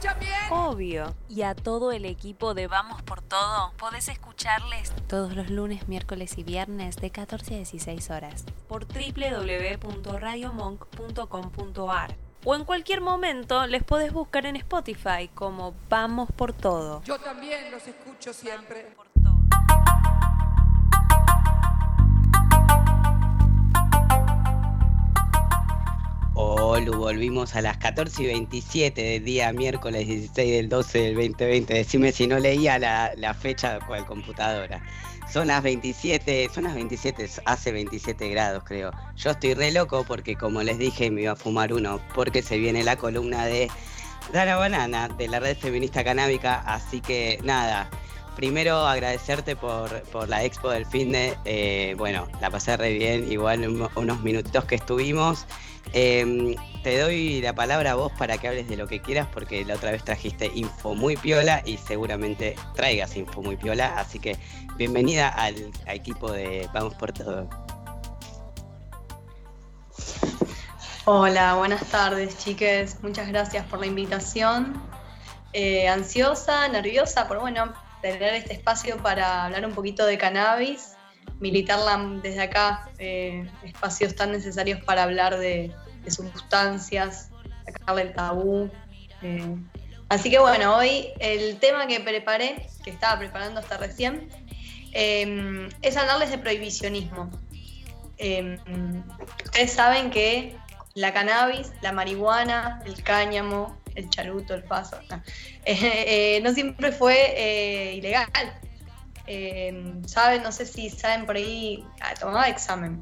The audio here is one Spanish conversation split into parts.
escuchan bien? Obvio. Y a todo el equipo de Vamos por Todo, podés escucharles todos los lunes, miércoles y viernes de 14 a 16 horas por www.radiomonk.com.ar o en cualquier momento les podés buscar en Spotify como Vamos por Todo. Yo también los escucho siempre. Hola, volvimos a las 14 y 27 del día miércoles 16 del 12 del 2020. Decime si no leía la, la fecha con la computadora. Son las 27, son las 27, hace 27 grados creo. Yo estoy re loco porque como les dije me iba a fumar uno porque se viene la columna de Dana Banana de la red feminista canábica, así que nada, primero agradecerte por, por la expo del fin de, eh, bueno, la pasé re bien, igual unos minutitos que estuvimos. Em, te doy la palabra a vos para que hables de lo que quieras, porque la otra vez trajiste info muy piola y seguramente traigas info muy piola. Así que bienvenida al, equipo de Vamos por Todo. Hola, buenas tardes, chiques. Muchas gracias por la invitación. Eh, ansiosa, nerviosa por bueno tener este espacio para hablar un poquito de cannabis militarla desde acá, eh, espacios tan necesarios para hablar de, sustancias, sacarle el tabú. Eh. Así que bueno, hoy el tema que preparé, que estaba preparando hasta recién, em, es hablarles de prohibicionismo. Ustedes saben que la cannabis, la marihuana, el cáñamo, el charuto, el paso, no, eh, no siempre fue ilegal Em, saben, no sé si saben por ahí, ah, tomaba examen.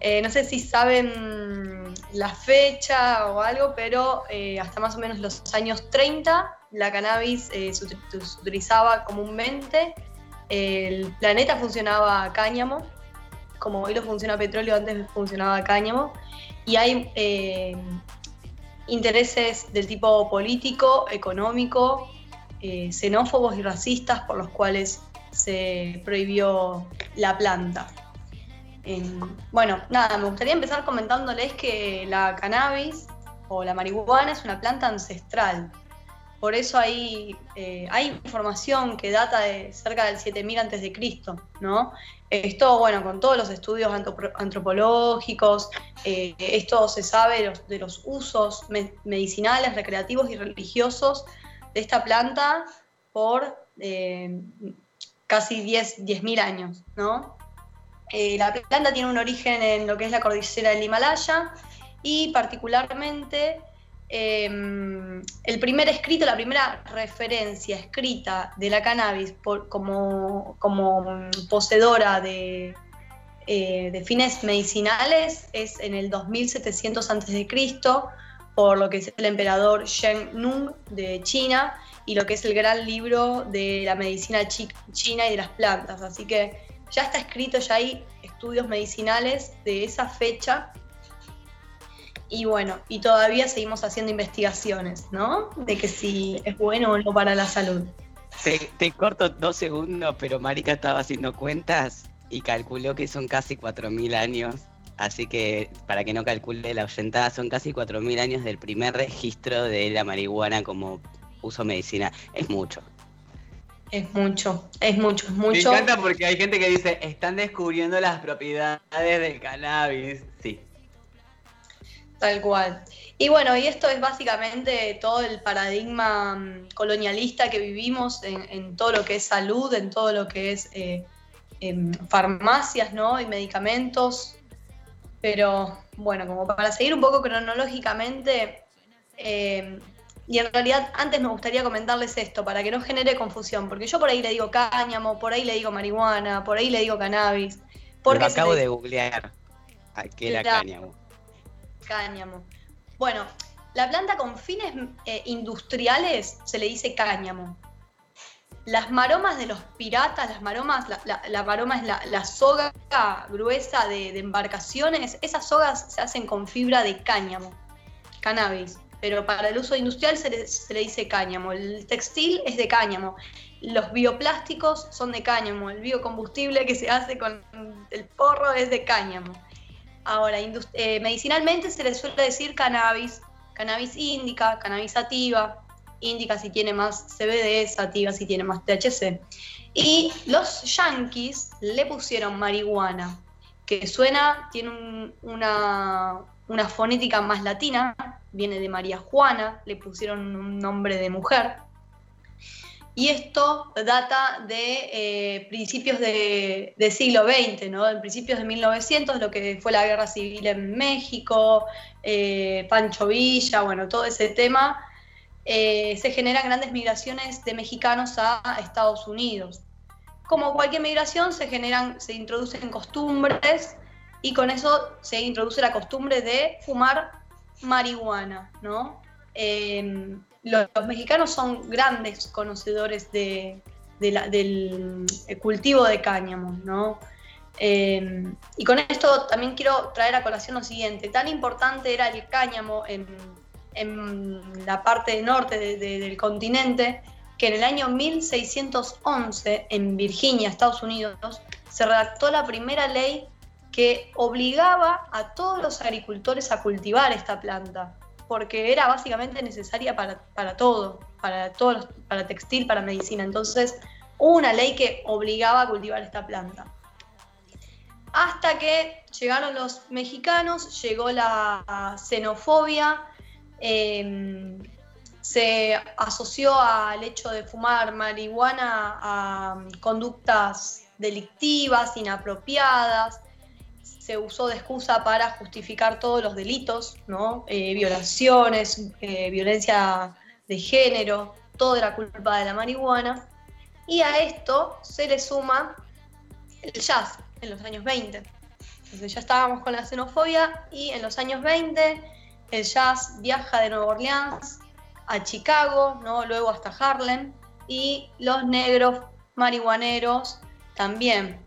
Eh, no sé si saben la fecha o algo, pero eh, hasta más o menos los años 30 la cannabis eh, se, utilizaba comúnmente. El planeta funcionaba a cáñamo, como hoy lo funciona petróleo, antes funcionaba cáñamo. Y hay intereses del tipo político, económico, xenófobos y racistas por los cuales se prohibió la planta. bueno, nada, me gustaría empezar comentándoles que la cannabis o la marihuana es una planta ancestral. Por eso hay, eh, hay información que data de cerca del 7000 a.C., ¿no? Esto, bueno, con todos los estudios antropológicos, eh, esto se sabe de los, usos medicinales, recreativos y religiosos de esta planta por eh, casi 10.000 años, ¿no? La planta tiene un origen en lo que es la cordillera del Himalaya y particularmente em, el primer escrito, la primera referencia escrita de la cannabis como, como poseedora de, eh, de, fines medicinales es en el 2700 a.C. por lo que es el emperador Shen Nung de China y lo que es el gran libro de la medicina china y de las plantas. Así que ya está escrito, ya hay estudios medicinales de esa fecha. Y bueno, y todavía seguimos haciendo investigaciones, ¿no? De que si es bueno o no para la salud. Te, corto dos segundos, pero Marica estaba haciendo cuentas y calculó que son casi 4.000 años. Así que, para que no calcule la oyentada, son casi 4.000 años del primer registro de la marihuana como uso medicina. Es mucho. Es mucho, es mucho, es mucho. Me encanta porque hay gente que dice, están descubriendo las propiedades del cannabis. Sí. Tal cual. Y bueno, y esto es básicamente todo el paradigma mm, colonialista que vivimos en, todo lo que es salud, en todo lo que es eh, farmacias, ¿no? Y medicamentos. Pero bueno, como para seguir un poco cronológicamente, eh, y en realidad antes me gustaría comentarles esto para que no genere confusión, porque yo por ahí le digo cáñamo, por ahí le digo marihuana, por ahí le digo cannabis. Porque Lo acabo de googlear. ¿Qué era cáñamo? Cáñamo. Bueno, la planta con fines eh, industriales se le dice cáñamo. Las maromas de los piratas, las maromas, la, maroma es la, soga gruesa de, embarcaciones, esas sogas se hacen con fibra de cáñamo, cannabis pero para el uso industrial se le, dice cáñamo. El textil es de cáñamo. Los bioplásticos son de cáñamo. El biocombustible que se hace con el porro es de cáñamo. Ahora, eh, medicinalmente se le suele decir cannabis, cannabis índica, cannabis sativa. índica si tiene más CBD, sativa si tiene más THC. Y los yankees le pusieron marihuana, que suena, tiene una, una fonética más latina, viene de María Juana, le pusieron un nombre de mujer. Y esto data de eh, principios de, siglo XX, ¿no? En principios de 1900, lo que fue la guerra civil en México, eh, Pancho Villa, bueno, todo ese tema, eh, se generan grandes migraciones de mexicanos a Estados Unidos. Como cualquier migración, se generan, se introducen costumbres y con eso se introduce la costumbre de fumar marihuana, ¿no? Los, mexicanos son grandes conocedores de, del cultivo de cáñamo, ¿no? Em, y con esto también quiero traer a colación lo siguiente, tan importante era el cáñamo en, la parte norte del continente, que en el año 1611, en Virginia, Estados Unidos, se redactó la primera ley que obligaba a todos los agricultores a cultivar esta planta, porque era básicamente necesaria para, todo, para, todo, para textil, para medicina. Entonces, hubo una ley que obligaba a cultivar esta planta. Hasta que llegaron los mexicanos, llegó la xenofobia, em, se asoció al hecho de fumar marihuana a conductas delictivas, inapropiadas, se usó de excusa para justificar todos los delitos, ¿no? Eh, violaciones, eh, violencia de género, todo era culpa de la marihuana. Y a esto se le suma el jazz en los años 20. Entonces ya estábamos con la xenofobia y en los años 20 el jazz viaja de Nueva Orleans a Chicago, ¿no? luego hasta Harlem, y los negros marihuaneros también,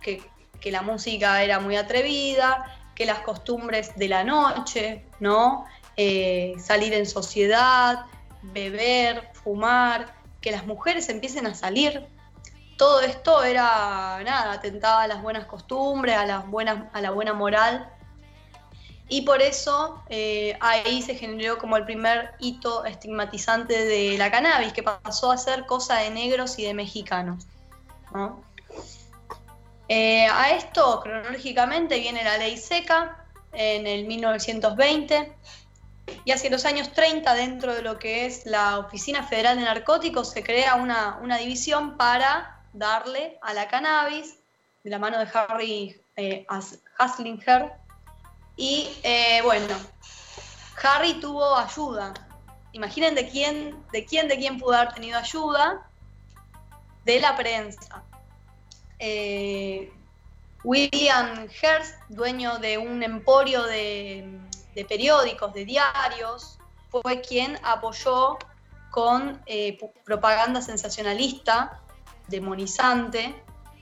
que que la música era muy atrevida, que las costumbres de la noche, ¿no? Eh, salir en sociedad, beber, fumar, que las mujeres empiecen a salir. Todo esto era, nada, atentaba a las buenas costumbres, a, las buenas, a la buena moral. Y por eso eh, ahí se generó como el primer hito estigmatizante de la cannabis, que pasó a ser cosa de negros y de mexicanos. ¿no? Eh, a esto, cronológicamente, viene la ley seca en el 1920 y hacia los años 30, dentro de lo que es la Oficina Federal de Narcóticos, se crea una, división para darle a la cannabis, de la mano de Harry eh, Haslinger. Y eh, bueno, Harry tuvo ayuda. Imaginen de quién, de quién, de quién pudo haber tenido ayuda. De la prensa. Eh, William Hearst, dueño de un emporio de, periódicos, de diarios, fue quien apoyó con eh, propaganda sensacionalista, demonizante,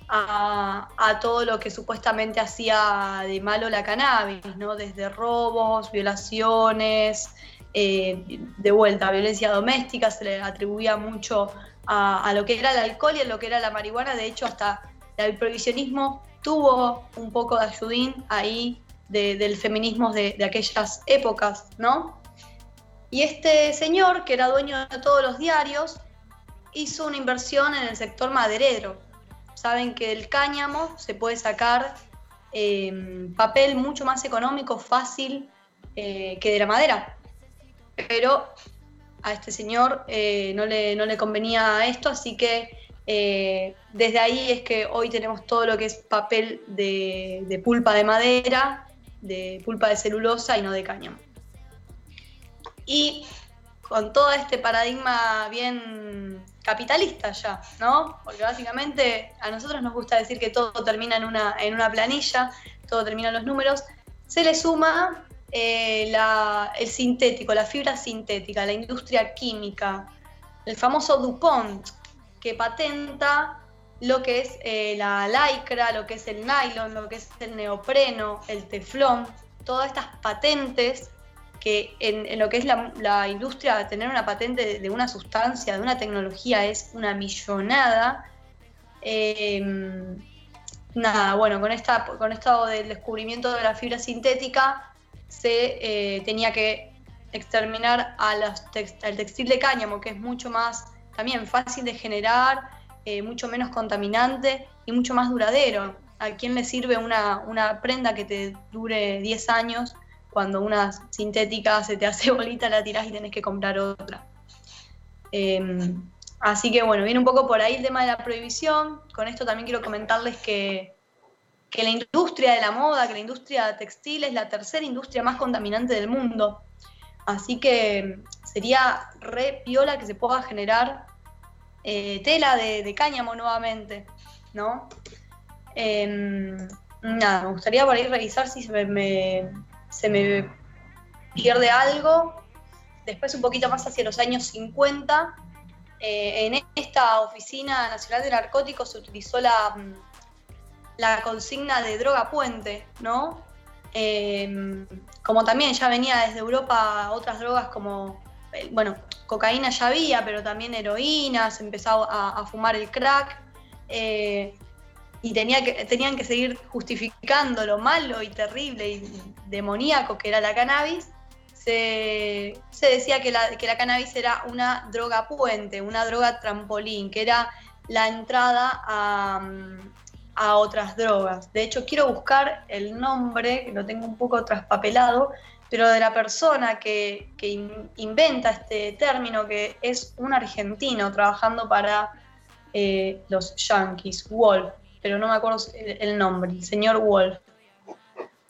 a, todo lo que supuestamente hacía de malo la cannabis, ¿no? desde robos, violaciones, eh, de vuelta, violencia doméstica, se le atribuía mucho a, a, lo que era el alcohol y a lo que era la marihuana, de hecho hasta el provisionismo tuvo un poco de ayudín ahí del feminismo de, aquellas épocas, ¿no? Y este señor, que era dueño de todos los diarios, hizo una inversión en el sector maderero. Saben que del cáñamo se puede sacar em, papel mucho más económico, fácil eh, que de la madera. Pero a este señor eh, no, le, no le convenía esto, así que eh, desde ahí es que hoy tenemos todo lo que es papel de, pulpa de madera, de pulpa de celulosa y no de cáñamo. Y con todo este paradigma bien capitalista ya, ¿no? Porque básicamente a nosotros nos gusta decir que todo termina en una, en una planilla, todo termina en los números, se le suma eh, el sintético, la fibra sintética, la industria química, el famoso DuPont, que patenta lo que es eh, la lycra, lo que es el nylon, lo que es el neopreno, el teflón, todas estas patentes que en, lo que es la, industria, tener una patente de, una sustancia, de una tecnología es una millonada. Em, nada, bueno, con, esta, con esto del descubrimiento de la fibra sintética se eh, tenía que exterminar los al textil de cáñamo, que es mucho más también fácil de generar, eh, mucho menos contaminante y mucho más duradero. ¿A quién le sirve una, una prenda que te dure 10 años cuando una sintética se te hace bolita, la tirás y tenés que comprar otra? Em, así que bueno, viene un poco por ahí el tema de la prohibición. Con esto también quiero comentarles que, que la industria de la moda, que la industria textil es la tercera industria más contaminante del mundo. Así que sería re piola que se pueda generar eh, tela de, cáñamo nuevamente, ¿no? Em, nada, me gustaría por ahí revisar si se me, pierde algo. Después un poquito más hacia los años 50, eh, en esta Oficina Nacional de Narcóticos se utilizó la, consigna de droga puente, ¿no? Em, como también ya venía desde Europa otras drogas como, bueno, cocaína ya había, pero también heroína, se empezó a, fumar el crack, eh, y tenía que, tenían que seguir justificando lo malo y terrible y demoníaco que era la cannabis, se, decía que la, que la cannabis era una droga puente, una droga trampolín, que era la entrada a, a otras drogas. De hecho, quiero buscar el nombre, que lo tengo un poco traspapelado, pero de la persona que, inventa este término, que es un argentino trabajando para eh, los Yankees, Wolf, pero no me acuerdo el, nombre, señor Wolf.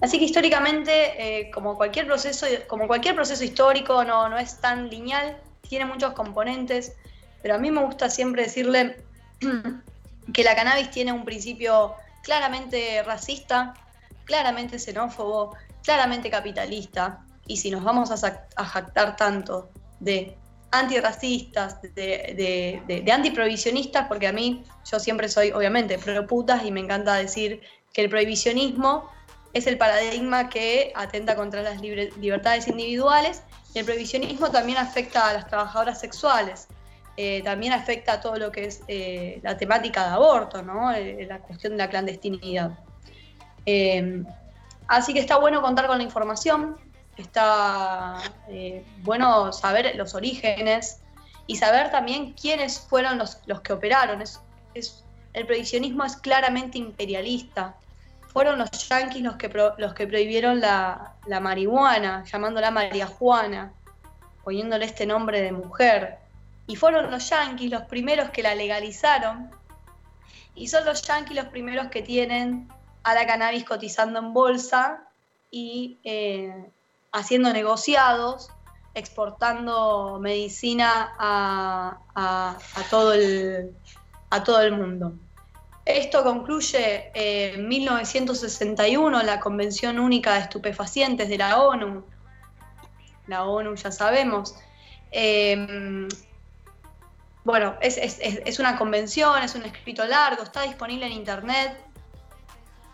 Así que históricamente, eh, como, cualquier proceso, como cualquier proceso histórico, no, no es tan lineal, tiene muchos componentes, pero a mí me gusta siempre decirle que la cannabis tiene un principio claramente racista, claramente xenófobo, claramente capitalista. Y si nos vamos a, jactar tanto de antirracistas, de, de, porque a mí yo siempre soy obviamente pro putas y me encanta decir que el prohibicionismo es el paradigma que atenta contra las libertades individuales y el prohibicionismo también afecta a las trabajadoras sexuales. Eh, también afecta a todo lo que es eh, la temática de aborto, ¿no? Eh, la cuestión de la clandestinidad. Así que está bueno contar con la información, está bueno saber los orígenes y saber también quiénes fueron los, que operaron. Es, el prohibicionismo es claramente imperialista. Fueron los yanquis los que, los que prohibieron la, la marihuana, llamándola María Juana, poniéndole este nombre de mujer y fueron los yanquis los primeros que la legalizaron. Y son los yanquis los primeros que tienen a la cannabis cotizando en bolsa y eh, haciendo negociados, exportando medicina a, todo, el, a todo el mundo. Esto concluye en 1961 la Convención Única de Estupefacientes de la ONU. La ONU ya sabemos. Eh, bueno, es, una convención, es un escrito largo, está disponible en internet,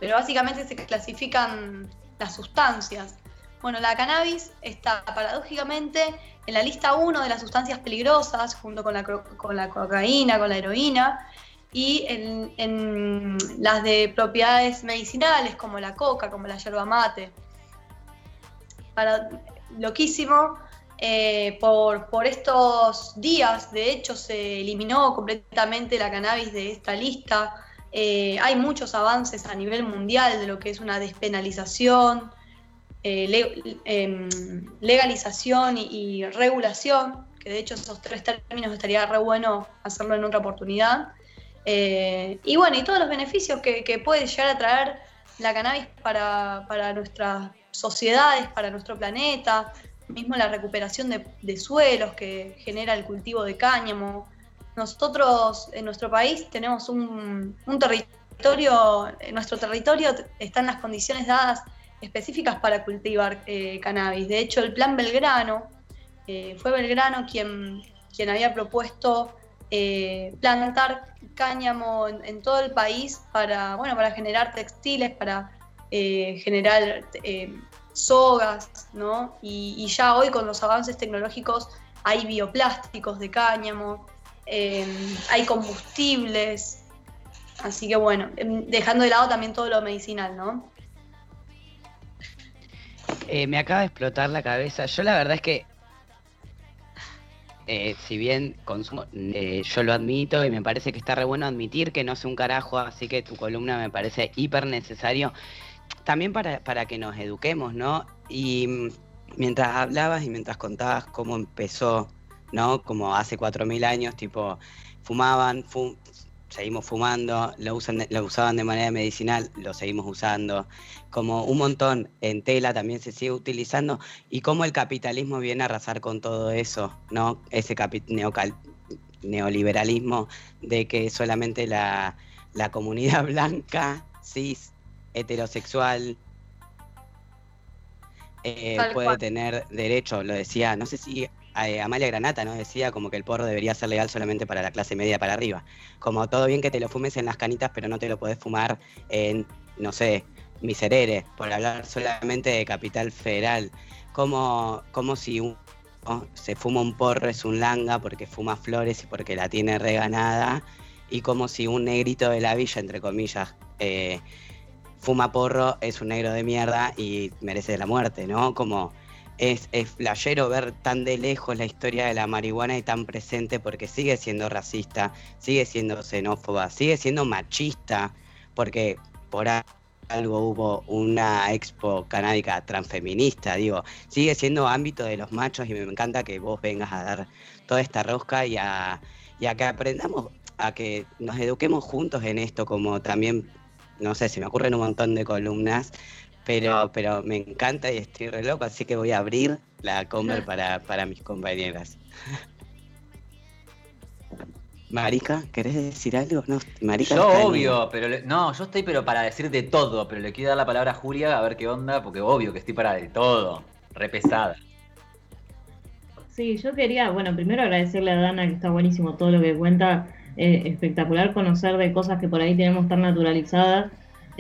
pero básicamente se clasifican las sustancias. Bueno, la cannabis está paradójicamente en la lista 1 de las sustancias peligrosas, junto con la, con la cocaína, con la heroína, y en, en, las de propiedades medicinales, como la coca, como la yerba mate. Para, loquísimo, eh, por, por, estos días, de hecho, se eliminó completamente la cannabis de esta lista. Eh, hay muchos avances a nivel mundial de lo que es una despenalización, eh, em, legalización y, regulación, que de hecho esos tres términos estaría re bueno hacerlo en otra oportunidad. y bueno, y todos los beneficios que, puede llegar a traer la cannabis para nuestras sociedades, para nuestro planeta, mismo la recuperación de, suelos que genera el cultivo de cáñamo. Nosotros en nuestro país tenemos un, territorio, en nuestro territorio están las condiciones dadas específicas para cultivar eh, cannabis. De hecho, el plan Belgrano, eh, fue Belgrano quien, quien había propuesto eh, plantar cáñamo en, todo el país para, bueno, para generar textiles, para generar sogas, ¿no? Y, ya hoy con los avances tecnológicos hay bioplásticos de cáñamo, em, hay combustibles, así que bueno, em, dejando de lado también todo lo medicinal, ¿no? Eh, me acaba de explotar la cabeza. Yo la verdad es que eh, si bien consumo, eh, yo lo admito y me parece que está re bueno admitir que no sé un carajo, así que tu columna me parece hiper necesario también para, para que nos eduquemos, ¿no? Y mm, mientras hablabas y mientras contabas cómo empezó, ¿no? Como hace 4.000 años, tipo, fumaban, seguimos fumando, lo, usan, lo usaban de manera medicinal, lo seguimos usando, como un montón en tela también se sigue utilizando, y cómo el capitalismo viene a arrasar con todo eso, ¿no? Ese neoliberalismo de que solamente la, la comunidad blanca, cis, heterosexual, eh, puede tener derecho, lo decía, no sé si eh, Amalia Granata nos decía como que el porro debería ser legal solamente para la clase media para arriba. Como todo bien que te lo fumes en las canitas, pero no te lo podés fumar en, no sé, Miserere, por hablar solamente de Capital Federal. Como, como si un, se fuma un porro es un langa porque fuma flores y porque la tiene reganada, y como si un negrito de la villa, entre comillas, eh, fuma porro es un negro de mierda y merece la muerte, ¿no? Como es, es ver tan de lejos la historia de la marihuana y tan presente porque sigue siendo racista, sigue siendo xenófoba, sigue siendo machista, porque por algo hubo una expo canábica transfeminista, digo, sigue siendo ámbito de los machos y me encanta que vos vengas a dar toda esta rosca y a que aprendamos, a que nos eduquemos juntos en esto, como también no sé, se me ocurren un montón de columnas, pero, pero me encanta y estoy re loco, así que voy a abrir la comer para, para mis compañeras. Marica, ¿querés decir algo? No, Marica yo obvio, pero no, yo estoy pero para decir de todo, pero le quiero dar la palabra a Julia a ver qué onda, porque obvio que estoy para de todo, re pesada. Sí, yo quería, bueno, primero agradecerle a Dana que está buenísimo todo lo que cuenta eh, espectacular conocer de cosas que por ahí tenemos tan naturalizadas,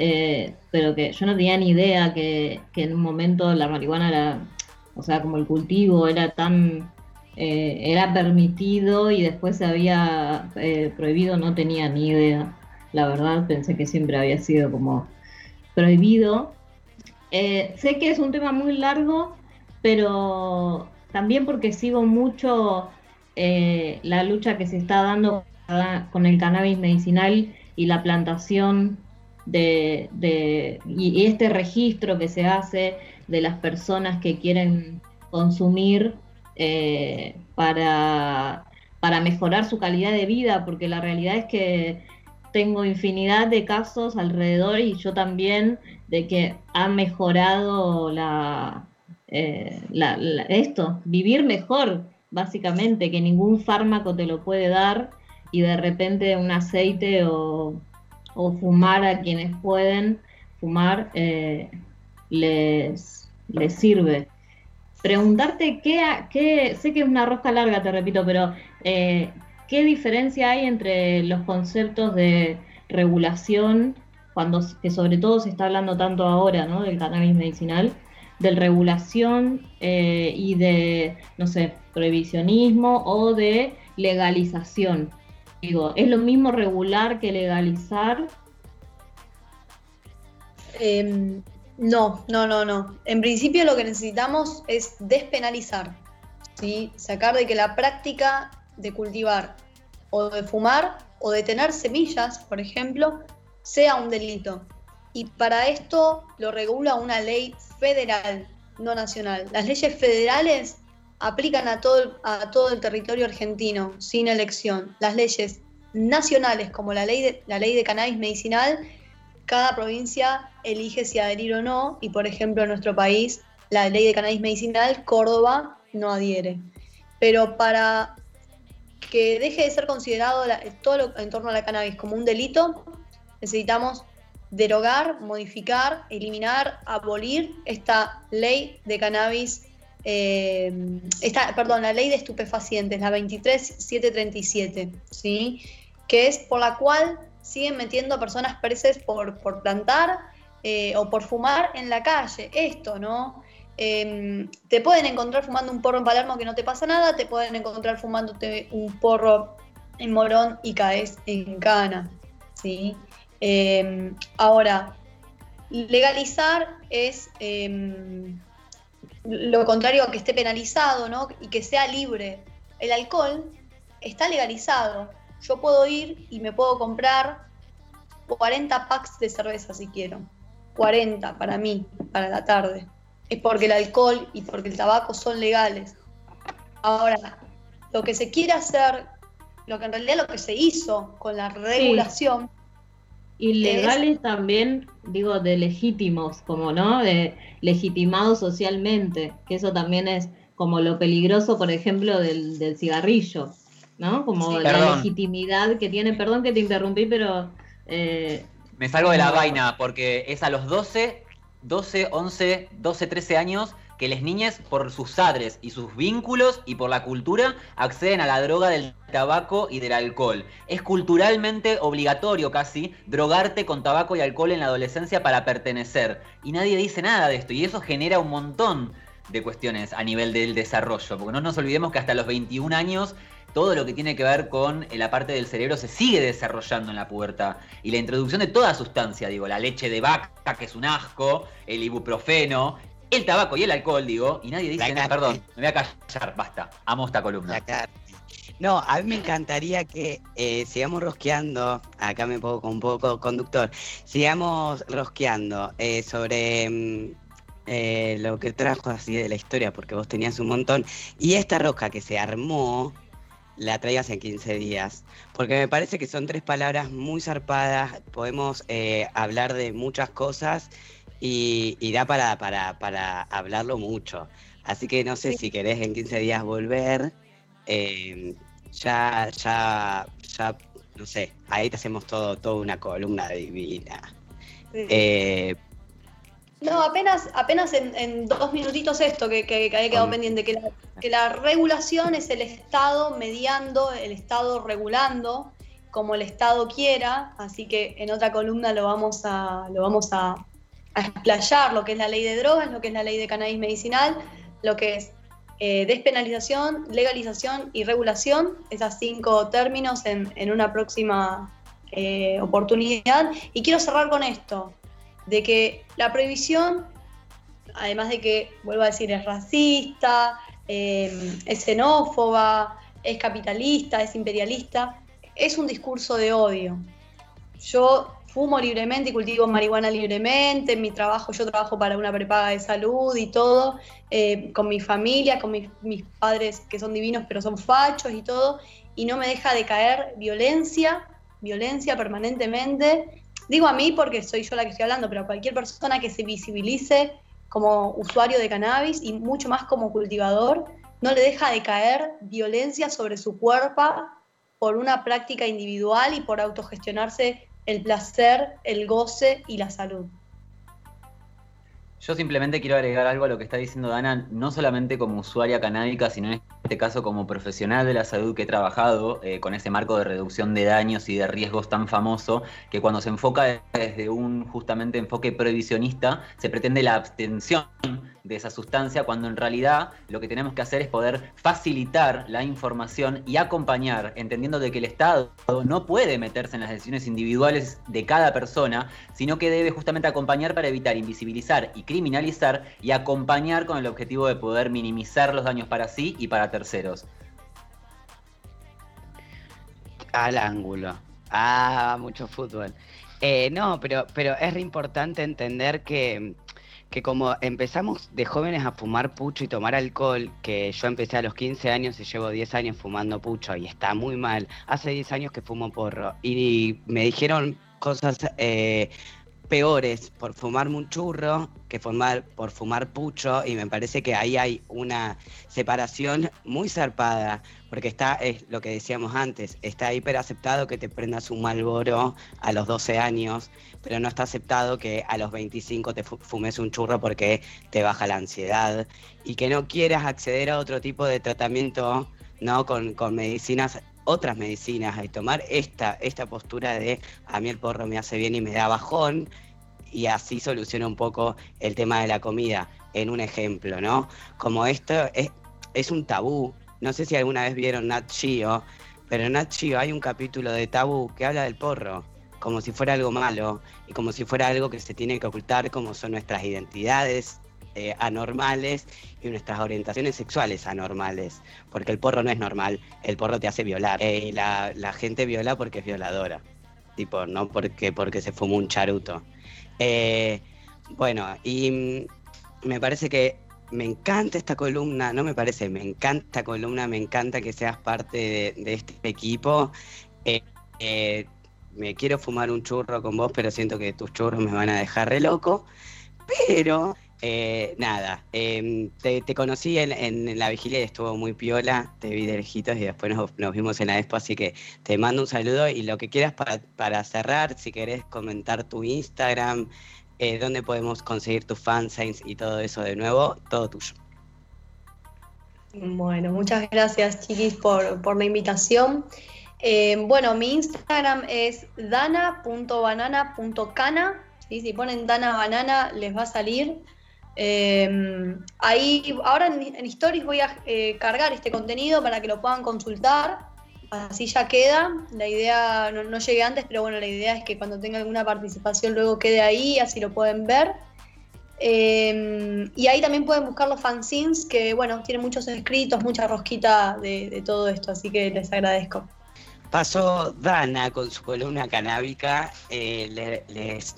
eh, pero que yo no tenía ni idea que, en un momento la marihuana era, o sea, como el cultivo era tan, eh, era permitido y después se había prohibido, no tenía ni idea. La verdad, pensé que siempre había sido como prohibido. sé que es un tema muy largo, pero también porque sigo mucho la lucha que se está dando con el cannabis medicinal y la plantación de, y, este registro que se hace de las personas que quieren consumir eh, para, para mejorar su calidad de vida, porque la realidad es que tengo infinidad de casos alrededor y yo también de que ha mejorado la, eh, esto, vivir mejor, básicamente, que ningún fármaco te lo puede dar y de repente un aceite o, fumar a quienes pueden fumar eh, les, les sirve. Preguntarte qué, qué, sé que es una rosca larga, te repito, pero eh, ¿qué diferencia hay entre los conceptos de regulación, cuando que sobre todo se está hablando tanto ahora, ¿no? Del cannabis medicinal, de regulación eh, y de, no sé, prohibicionismo o de legalización. ¿Es lo mismo regular que legalizar? Em, no, no, no, no. En principio lo que necesitamos es despenalizar, ¿sí? sacar de que la práctica de cultivar o de fumar o de tener semillas, por ejemplo, sea un delito. Y para esto lo regula una ley federal, no nacional. Las leyes federales aplican a todo, a todo el territorio argentino sin elección. Las leyes nacionales, como la ley, de, la ley de cannabis medicinal, cada provincia elige si adherir o no, y por ejemplo en nuestro país, la ley de cannabis medicinal, Córdoba no adhiere. Pero para que deje de ser considerado todo lo en torno a la cannabis como un delito, necesitamos derogar, modificar, eliminar, abolir esta ley de cannabis eh, esta, perdón, la ley de estupefacientes, la 23737, ¿sí? que es por la cual siguen metiendo a personas presas por, por plantar eh, o por fumar en la calle. Esto, ¿no? Em, te pueden encontrar fumando un porro en Palermo que no te pasa nada, te pueden encontrar fumándote un porro en Morón y caes en cana, ¿sí? Em, ahora, legalizar es em, lo contrario a que esté penalizado, ¿no? Y que sea libre. el alcohol está legalizado. Yo puedo ir y me puedo comprar 40 packs de cerveza si quiero. 40 para mí, para la tarde. Es porque el alcohol y porque el tabaco son legales. Ahora, lo que se quiere hacer, lo que en realidad lo que se hizo con la regulación. Y legales también, digo, de legítimos, como, ¿no? De legitimados socialmente, que eso también es como lo peligroso, por ejemplo, del, cigarrillo, ¿no? Como la legitimidad que tiene, perdón que te interrumpí, pero... Eh, Me salgo de la vaina, porque es a los 12, 12, 11, 12, 13 años que las niñas, por sus padres y sus vínculos y por la cultura, acceden a la droga del tabaco y del alcohol. Es culturalmente obligatorio casi drogarte con tabaco y alcohol en la adolescencia para pertenecer. Y nadie dice nada de esto. Y eso genera un montón de cuestiones a nivel del desarrollo. Porque no nos olvidemos que hasta los 21 años todo lo que tiene que ver con la parte del cerebro se sigue desarrollando en la pubertad. Y la introducción de toda sustancia, digo, la leche de vaca, que es un asco, el ibuprofeno, el tabaco y el alcohol, digo, y nadie dice nada. Perdón, me voy a callar, basta. Amo esta columna. No, a mí me encantaría que eh, sigamos rosqueando, acá me pongo con un poco conductor, sigamos rosqueando eh, sobre mm, eh, lo que trajo así de la historia, porque vos tenías un montón, y esta rosca que se armó, la traigas en 15 días, porque me parece que son tres palabras muy zarpadas, podemos hablar de muchas cosas y, da para, para, para, hablarlo mucho. Así que no sé si querés en 15 días volver, eh, ya, ya, ya, no sé, ahí te hacemos todo, toda una columna divina. Eh, no, apenas, apenas en, dos minutitos esto que, que, que había quedado pendiente, que la, que la regulación es el Estado mediando, el Estado regulando como el Estado quiera, así que en otra columna lo vamos a, lo vamos a, a explayar lo que es la ley de drogas, lo que es la ley de cannabis medicinal, lo que es eh, despenalización, legalización y regulación, esas cinco términos en, una próxima eh, oportunidad. Y quiero cerrar con esto, de que la prohibición, además de que, vuelvo a decir, es racista, eh, es xenófoba, es capitalista, es imperialista, es un discurso de odio. Yo fumo libremente y cultivo marihuana libremente, en mi trabajo yo trabajo para una prepaga de salud y todo, eh, con mi familia, con mis, padres que son divinos pero son fachos y todo, y no me deja de caer violencia, violencia permanentemente. Digo a mí porque soy yo la que estoy hablando, pero a cualquier persona que se visibilice como usuario de cannabis y mucho más como cultivador, no le deja de caer violencia sobre su cuerpo por una práctica individual y por autogestionarse el placer, el goce y la salud. Yo simplemente quiero agregar algo a lo que está diciendo Dana, no solamente como usuaria canábica, sino en este caso como profesional de la salud que he trabajado eh, con ese marco de reducción de daños y de riesgos tan famoso, que cuando se enfoca desde un justamente enfoque previsionista, se pretende la abstención de esa sustancia, cuando en realidad lo que tenemos que hacer es poder facilitar la información y acompañar, entendiendo de que el Estado no puede meterse en las decisiones individuales de cada persona, sino que debe justamente acompañar para evitar invisibilizar y criminalizar y acompañar con el objetivo de poder minimizar los daños para sí y para terceros. Al ángulo. Ah, mucho fútbol. Eh, no, pero, pero es importante entender que que como empezamos de jóvenes a fumar pucho y tomar alcohol, que yo empecé a los 15 años y llevo 10 años fumando pucho y está muy mal, hace 10 años que fumo porro y me dijeron cosas eh, peores por fumarme un churro que fumar, por fumar pucho y me parece que ahí hay una separación muy zarpada porque está, es lo que decíamos antes, está hiper aceptado que te prendas un malboro a los 12 años pero no está aceptado que a los 25 te fumes un churro porque te baja la ansiedad y que no quieras acceder a otro tipo de tratamiento, ¿no? Con, medicinas, otras medicinas, y tomar esta, esta postura de a mí el porro me hace bien y me da bajón y así soluciona un poco el tema de la comida, en un ejemplo, ¿no? Como esto es, es un tabú. No sé si alguna vez vieron Nat Geo, pero en Nat Geo hay un capítulo de tabú que habla del porro como si fuera algo malo y como si fuera algo que se tiene que ocultar, como son nuestras identidades eh, anormales y nuestras orientaciones sexuales anormales, porque el porro no es normal, el porro te hace violar. Eh, la, la, gente viola porque es violadora, tipo, no porque, porque se fumó un charuto. Eh, bueno, y mm, me parece que me encanta esta columna, no me parece, me encanta esta columna, me encanta que seas parte de, este equipo. Me quiero fumar un churro con vos, pero siento que tus churros me van a dejar re loco. Pero eh, nada, em, te, conocí en, la vigilia y estuvo muy piola, te vi de lejitos y después nos, vimos en la expo, así que te mando un saludo y lo que quieras para, cerrar, si querés comentar tu Instagram, eh, dónde podemos conseguir tus fansigns y todo eso de nuevo, todo tuyo. Bueno, muchas gracias chiquis por, por la invitación. Eh, bueno, mi Instagram es dana.banana.cana. Si ponen Dana Banana les va a salir. Eh, ahí, ahora en, Stories voy a eh, cargar este contenido para que lo puedan consultar. Así ya queda. La idea, no, llegué antes, pero bueno, la idea es que cuando tenga alguna participación luego quede ahí, así lo pueden ver. y ahí también pueden buscar los fanzines, que bueno, tienen muchos escritos, mucha rosquita de todo esto, así que les agradezco. Pasó Dana con su columna canábica. Eh, les,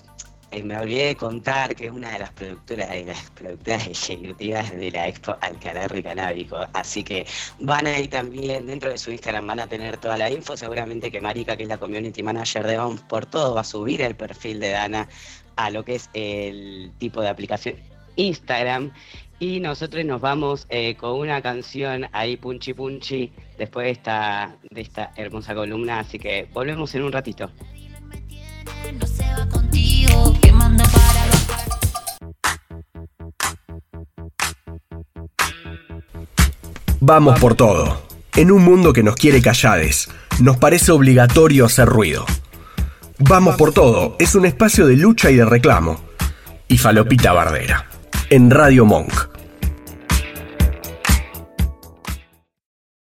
eh, me olvidé de contar que es una de las productoras de las productoras ejecutivas de la Expo Alcalarre Canábico. Así que van ahí también, dentro de su Instagram van a tener toda la info. Seguramente que Marika, que es la community manager de Vamos por Todo, va a subir el perfil de Dana a lo que es el tipo de aplicación Instagram. Y nosotros nos vamos eh, con una canción ahí punchi punchi después de esta, de esta hermosa columna, así que volvemos en un ratito. Vamos por todo. En un mundo que nos quiere callades, nos parece obligatorio hacer ruido. Vamos por todo es un espacio de lucha y de reclamo. Y Falopita Bardera, en Radio Monk.